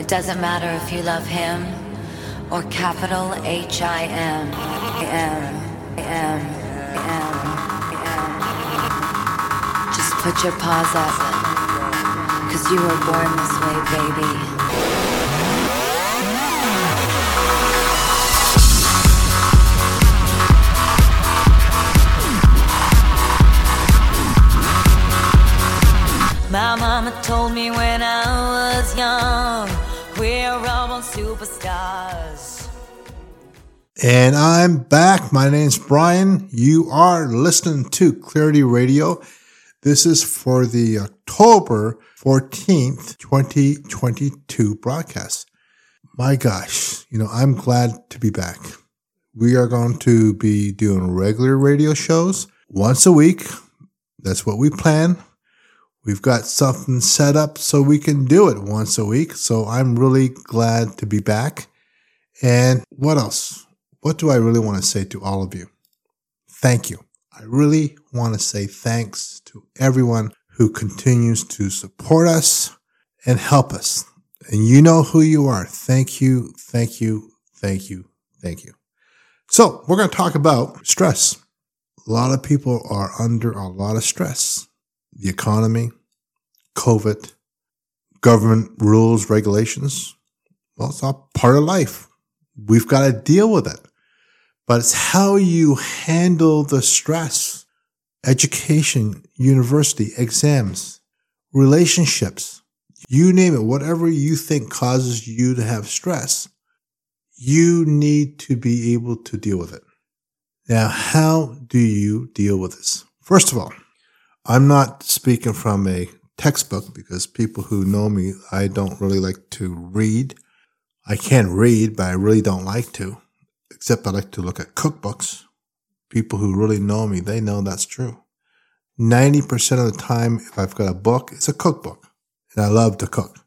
It doesn't matter if you love him or capital H I M. M. M. M. M. Just put your paws up. Cause you were born this way, baby. My mama told me when I was young, all superstars. And I'm back. My name's Bryan. You are listening to Clarity Radio. This is for the October 14th, 2022 broadcast. My gosh, you know, I'm glad to be back. We are going to be doing regular radio shows once a week. That's what we plan. We've got something set up so we can do it once a week. So I'm really glad to be back. And what else? What do I really want to say to all of you? Thank you. I really want to say thanks to everyone who continues to support us and help us. And you know who you are. Thank you, thank you, thank you, thank you. So we're going to talk about stress. A lot of people are under a lot of stress. The economy, COVID, government rules, regulations. Well, it's all part of life. We've got to deal with it. But it's how you handle the stress, education, university, exams, relationships, you name it, whatever you think causes you to have stress, you need to be able to deal with it. Now, how do you deal with this? First of all, I'm not speaking from a textbook because people who know me, I don't really like to read. I can read, but I really don't like to, except I like to look at cookbooks. People who really know me, they know that's true. 90% of the time, if I've got a book, it's a cookbook and I love to cook.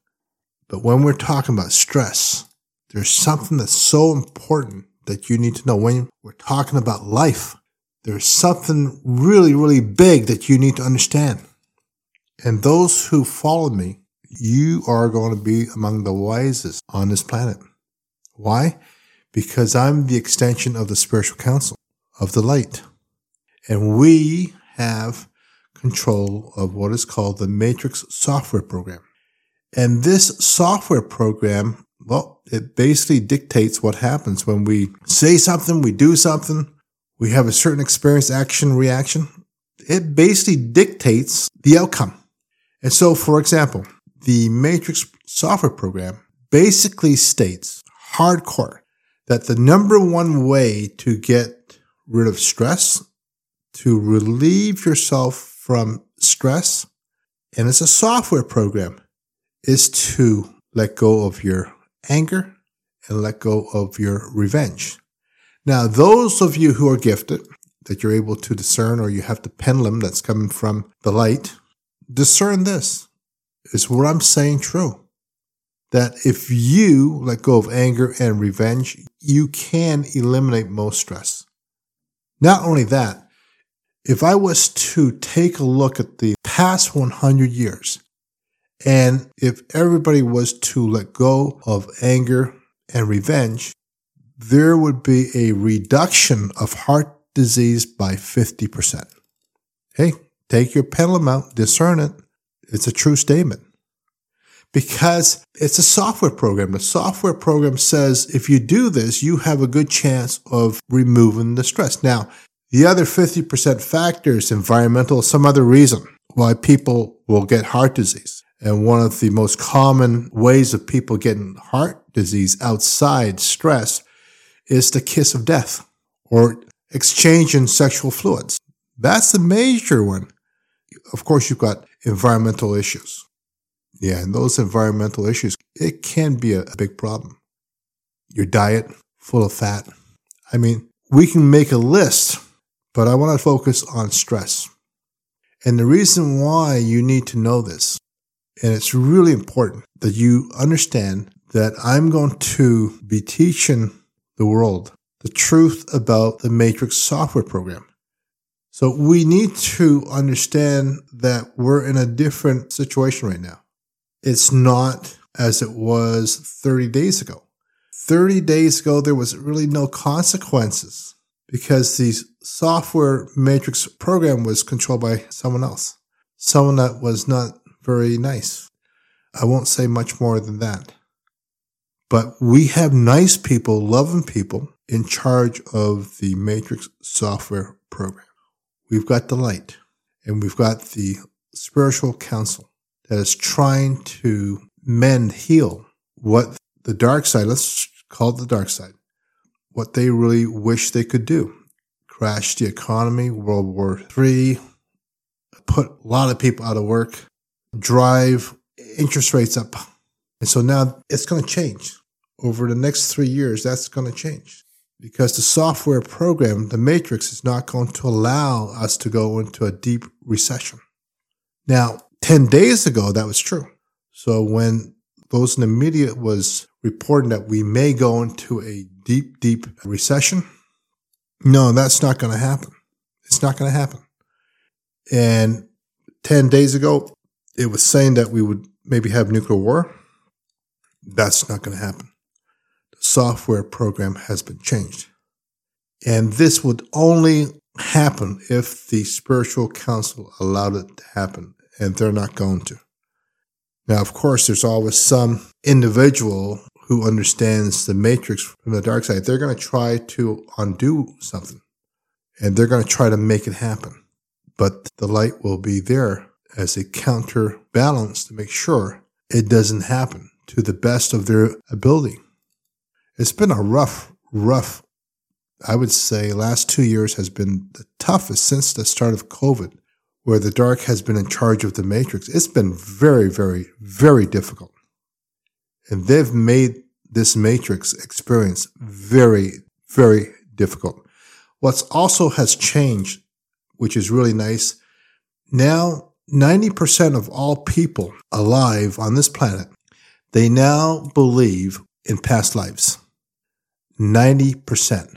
But when we're talking about stress, there's something that's so important that you need to know when we're talking about life. There's something really, really big that you need to understand. And those who follow me, you are going to be among the wisest on this planet. Why? Because I'm the extension of the spiritual council of the light. And we have control of what is called the Matrix software program. And this software program, well, it basically dictates what happens when we say something, we do something, we have a certain experience, action, reaction. It basically dictates the outcome. And so, for example, the Matrix software program basically states hardcore that the number one way to get rid of stress, to relieve yourself from stress, and it's a software program, is to let go of your anger and let go of your revenge. Now, those of you who are gifted, that you're able to discern, or you have the pendulum that's coming from the light, discern this. Is what I'm saying true? That if you let go of anger and revenge, you can eliminate most stress. Not only that, if I was to take a look at the past 100 years, and if everybody was to let go of anger and revenge, there would be a reduction of heart disease by 50%. Hey, take your pendulum out, discern it. It's a true statement. Because it's a software program. The software program says if you do this, you have a good chance of removing the stress. Now, the other 50% factors, environmental, some other reason why people will get heart disease. And one of the most common ways of people getting heart disease outside stress is the kiss of death or exchange in sexual fluids. That's the major one. Of course, you've got environmental issues. Yeah, and those environmental issues, it can be a big problem. Your diet, full of fat. I mean, we can make a list, but I want to focus on stress. And the reason why you need to know this, and it's really important that you understand that I'm going to be teaching the world the truth about the Matrix software program. So we need to understand that we're in a different situation right now. It's not as it was 30 days ago. 30 days ago, there was really no consequences because the software matrix program was controlled by someone else, someone that was not very nice. I won't say much more than that. But we have nice people, loving people in charge of the matrix software program. We've got the light and we've got the spiritual council that is trying to mend, heal what the dark side, let's call it the dark side, what they really wish they could do. Crash the economy, World War III, put a lot of people out of work, drive interest rates up. And so now it's going to change. Over the next three years, that's going to change because the software program, the matrix, is not going to allow us to go into a deep recession. Now, 10 days ago, that was true. So when those in the media was reporting that we may go into a deep, deep recession, no, that's not going to happen. It's not going to happen. And 10 days ago, it was saying that we would maybe have nuclear war. That's not going to happen. The software program has been changed. And this would only happen if the spiritual council allowed it to happen, and they're not going to. Now, of course, there's always some individual who understands the matrix from the dark side. They're going to try to undo something and they're going to try to make it happen. But the light will be there as a counterbalance to make sure it doesn't happen to the best of their ability. It's been a rough, rough, I would say last two years has been the toughest since the start of COVID, where the dark has been in charge of the matrix. It's been very, very, very difficult. And they've made this matrix experience very, very difficult. What's also has changed, which is really nice. Now 90% of all people alive on this planet, they now believe in past lives. 90%.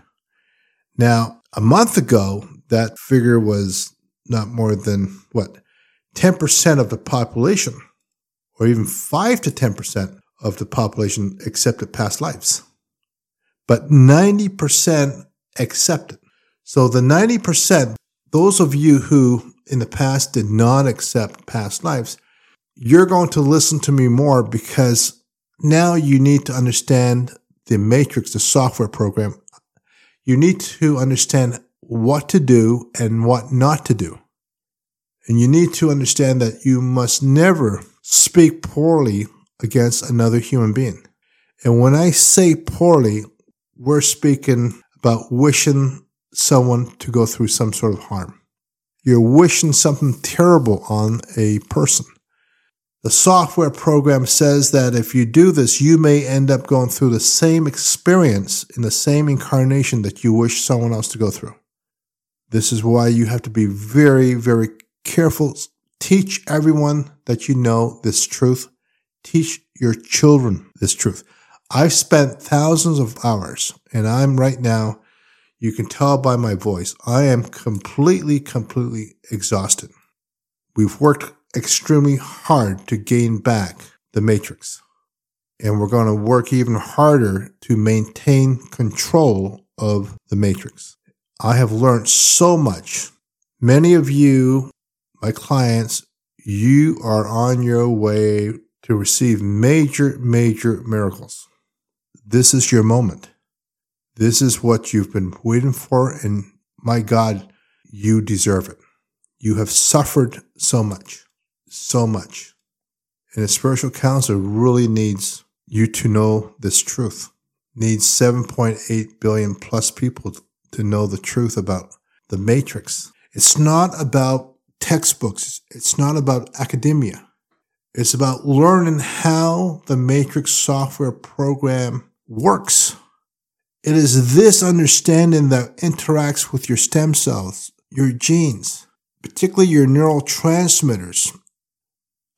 Now, a month ago, that figure was not more than what? 10% of the population, or even 5 to 10% of the population accepted past lives. But 90% accepted. So the 90%, those of you who in the past did not accept past lives, you're going to listen to me more because now you need to understand the matrix, the software program. You need to understand what to do and what not to do. And you need to understand that you must never speak poorly against another human being. And when I say poorly, we're speaking about wishing someone to go through some sort of harm. You're wishing something terrible on a person. The software program says that if you do this, you may end up going through the same experience in the same incarnation that you wish someone else to go through. This is why you have to be very, very careful. Teach everyone that you know this truth. Teach your children this truth. I've spent thousands of hours and I'm right now you can tell by my voice, I am completely, completely exhausted. We've worked extremely hard to gain back the matrix. And we're going to work even harder to maintain control of the matrix. I have learned so much. Many of you, my clients, you are on your way to receive major, major miracles. This is your moment. This is what you've been waiting for. And my God, you deserve it. You have suffered so much, so much. And a spiritual counselor really needs you to know this truth, needs 7.8 billion plus people to know the truth about the matrix. It's not about textbooks. It's not about academia. It's about learning how the matrix software program works. It is this understanding that interacts with your stem cells, your genes, particularly your neurotransmitters.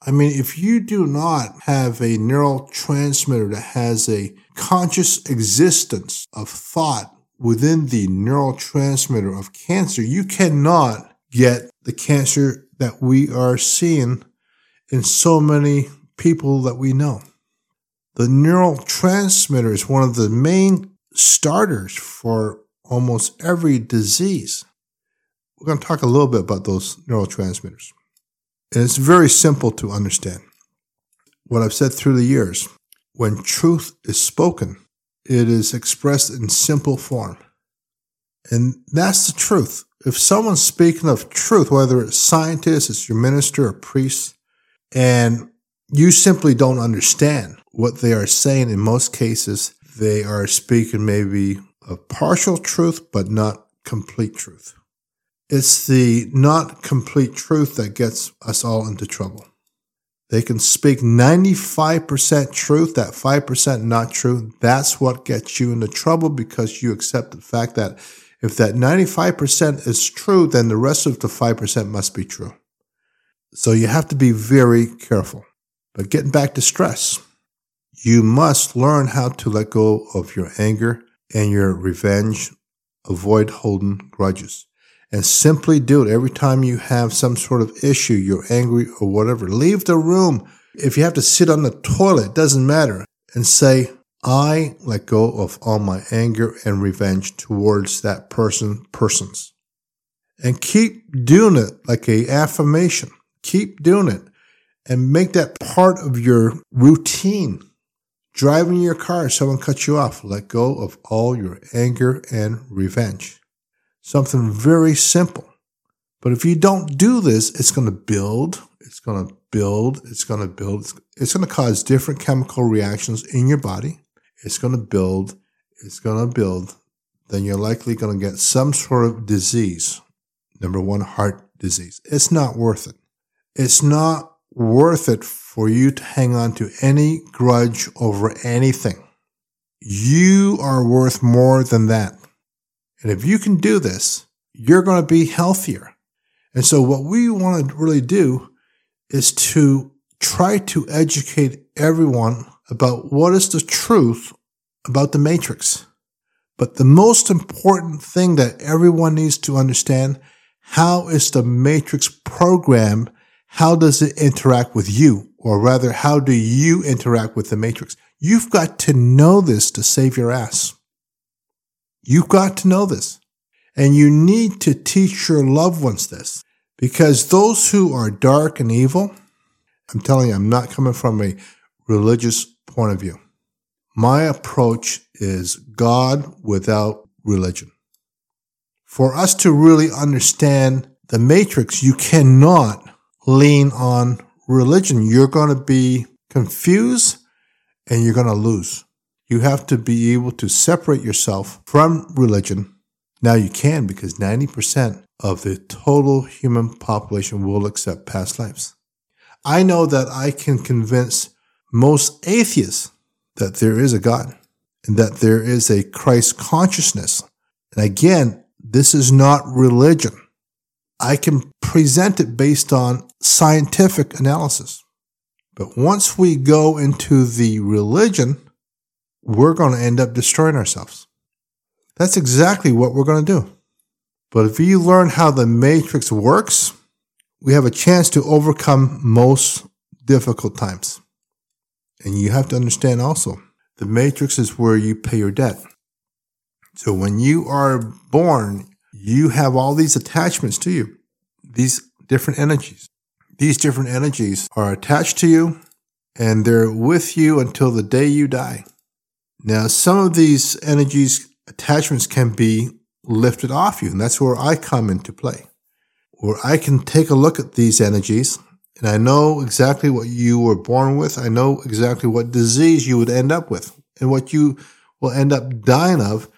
I mean, if you do not have a neurotransmitter that has a conscious existence of thought within the neurotransmitter of cancer, you cannot get the cancer that we are seeing in so many people that we know. The neurotransmitter is one of the main starters for almost every disease. We're going to talk a little bit about those neurotransmitters. And it's very simple to understand. What I've said through the years when truth is spoken, it is expressed in simple form. And that's the truth. If someone's speaking of truth, whether it's scientists, it's your minister or priest, and you simply don't understand what they are saying, in most cases, they are speaking maybe of partial truth, but not complete truth. It's the not complete truth that gets us all into trouble. They can speak 95% truth, that 5% not true. That's what gets you into trouble because you accept the fact that if that 95% is true, then the rest of the 5% must be true. So you have to be very careful. But getting back to stress, you must learn how to let go of your anger and your revenge. Avoid holding grudges and simply do it every time you have some sort of issue, you're angry or whatever. Leave the room. If you have to sit on the toilet, it doesn't matter and say, I let go of all my anger and revenge towards that person, persons. And keep doing it like a affirmation. Keep doing it and make that part of your routine. Driving your car, someone cuts you off. Let go of all your anger and revenge. Something very simple. But if you don't do this, it's going to build, it's going to build, it's going to build, it's going to cause different chemical reactions in your body it's going to build, it's going to build, then you're likely going to get some sort of disease. Number one, heart disease. It's not worth it. It's not worth it for you to hang on to any grudge over anything. You are worth more than that. And if you can do this, you're going to be healthier. And so what we want to really do is to try to educate everyone about what is the truth about the matrix. But the most important thing that everyone needs to understand, how is the matrix programmed? How does it interact with you? Or rather, how do you interact with the matrix? You've got to know this to save your ass. You've got to know this. And you need to teach your loved ones this because those who are dark and evil, I'm telling you, I'm not coming from a religious point of view. My approach is God without religion. For us to really understand the matrix, you cannot lean on religion. You're going to be confused and you're going to lose. You have to be able to separate yourself from religion. Now you can because 90% of the total human population will accept past lives. I know that I can convince most atheists that there is a God and that there is a Christ consciousness. And again, this is not religion. I can present it based on scientific analysis. But once we go into the religion, we're going to end up destroying ourselves. That's exactly what we're going to do. But if you learn how the matrix works, we have a chance to overcome most difficult times. And you have to understand also, the matrix is where you pay your debt. So when you are born, you have all these attachments to you, these different energies. These different energies are attached to you and they're with you until the day you die. Now, some of these energies, attachments can be lifted off you, and that's where I come into play. Where I can take a look at these energies and I know exactly what you were born with. I know exactly what disease you would end up with and what you will end up dying of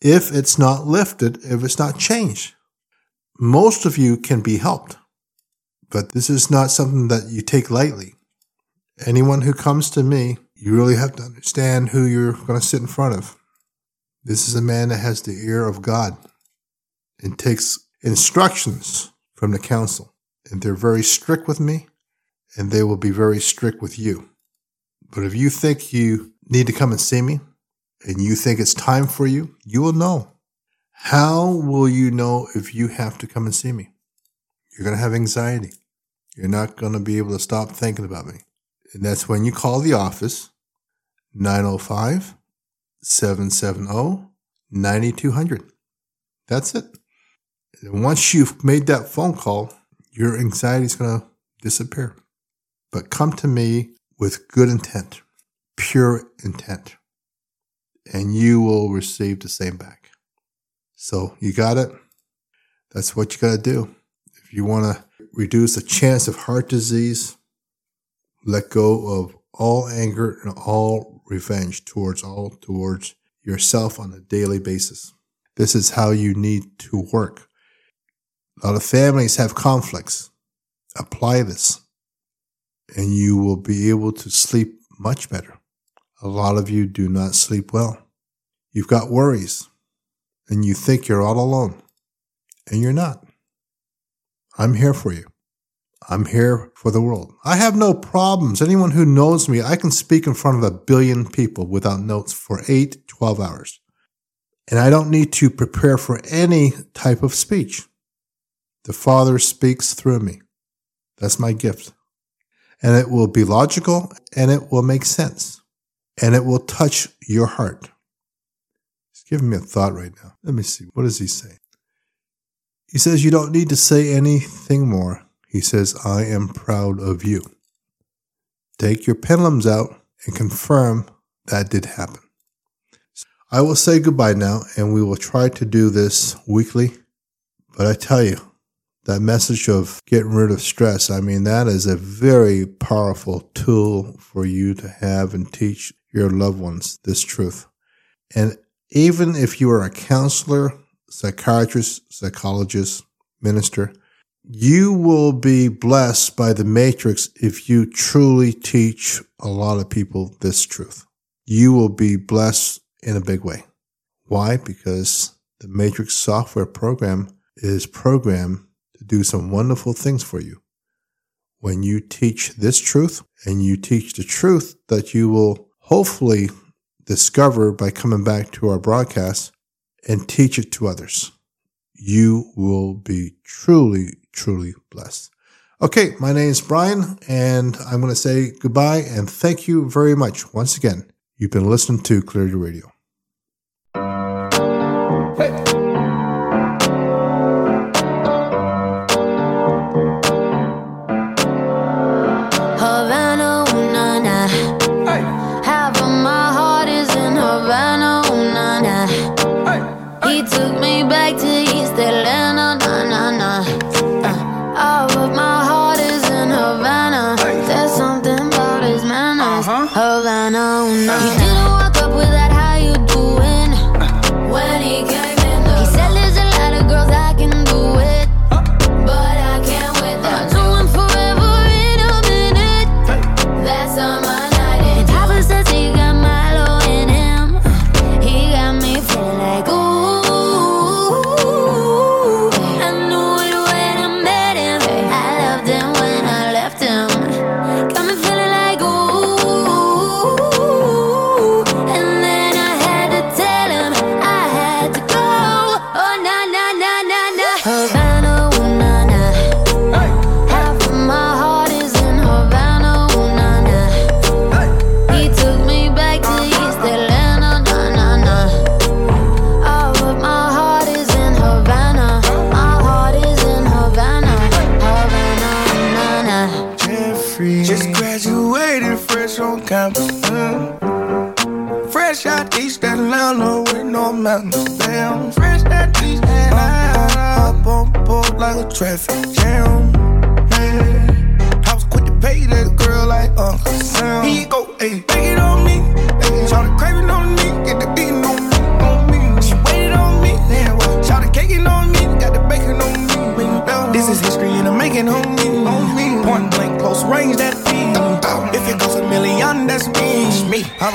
if it's not lifted, if it's not changed. Most of you can be helped, but this is not something that you take lightly. Anyone who comes to me, you really have to understand who you're going to sit in front of. This is a man that has the ear of God and takes instructions from the council and they're very strict with me, and they will be very strict with you. But if you think you need to come and see me, and you think it's time for you, you will know. How will you know if you have to come and see me? You're going to have anxiety. You're not going to be able to stop thinking about me. And that's when you call the office 905 770 9200. That's it. And once you've made that phone call, your anxiety is going to disappear. But come to me with good intent, pure intent, and you will receive the same back. So you got it? That's what you got to do. If you want to reduce the chance of heart disease, let go of all anger and all revenge towards all towards yourself on a daily basis. This is how you need to work. A lot of families have conflicts. Apply this and you will be able to sleep much better. A lot of you do not sleep well. You've got worries and you think you're all alone and you're not. I'm here for you. I'm here for the world. I have no problems. Anyone who knows me, I can speak in front of a billion people without notes for eight, 12 hours. And I don't need to prepare for any type of speech. The Father speaks through me. That's my gift. And it will be logical and it will make sense and it will touch your heart. He's giving me a thought right now. Let me see. What does he say? He says, You don't need to say anything more. He says, I am proud of you. Take your pendulums out and confirm that did happen. I will say goodbye now, and we will try to do this weekly. But I tell you, that message of getting rid of stress, I mean, that is a very powerful tool for you to have and teach your loved ones this truth. And even if you are a counselor, psychiatrist, psychologist, minister, you will be blessed by the matrix if you truly teach a lot of people this truth. You will be blessed in a big way. Why? Because the matrix software program is programmed to do some wonderful things for you. When you teach this truth and you teach the truth that you will hopefully discover by coming back to our broadcast and teach it to others, you will be truly, truly blessed. Okay, my name is Bryan, and I'm going to say goodbye and thank you very much. Once again. You've been listening to Clarity Radio. Traffic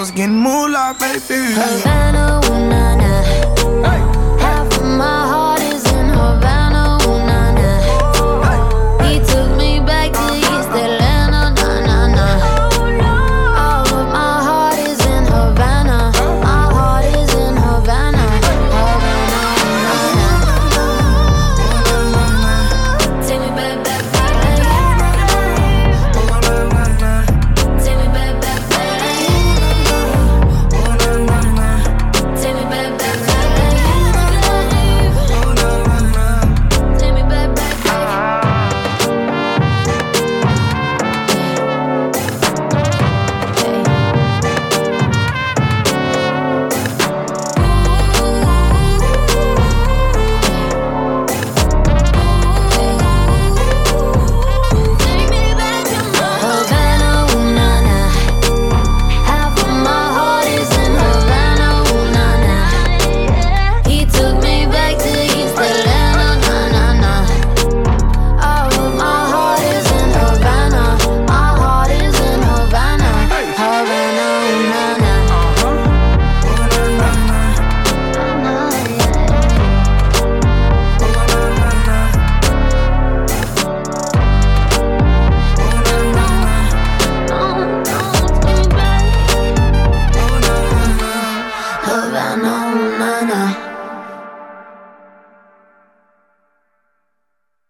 was getting moolah, baby. Havana,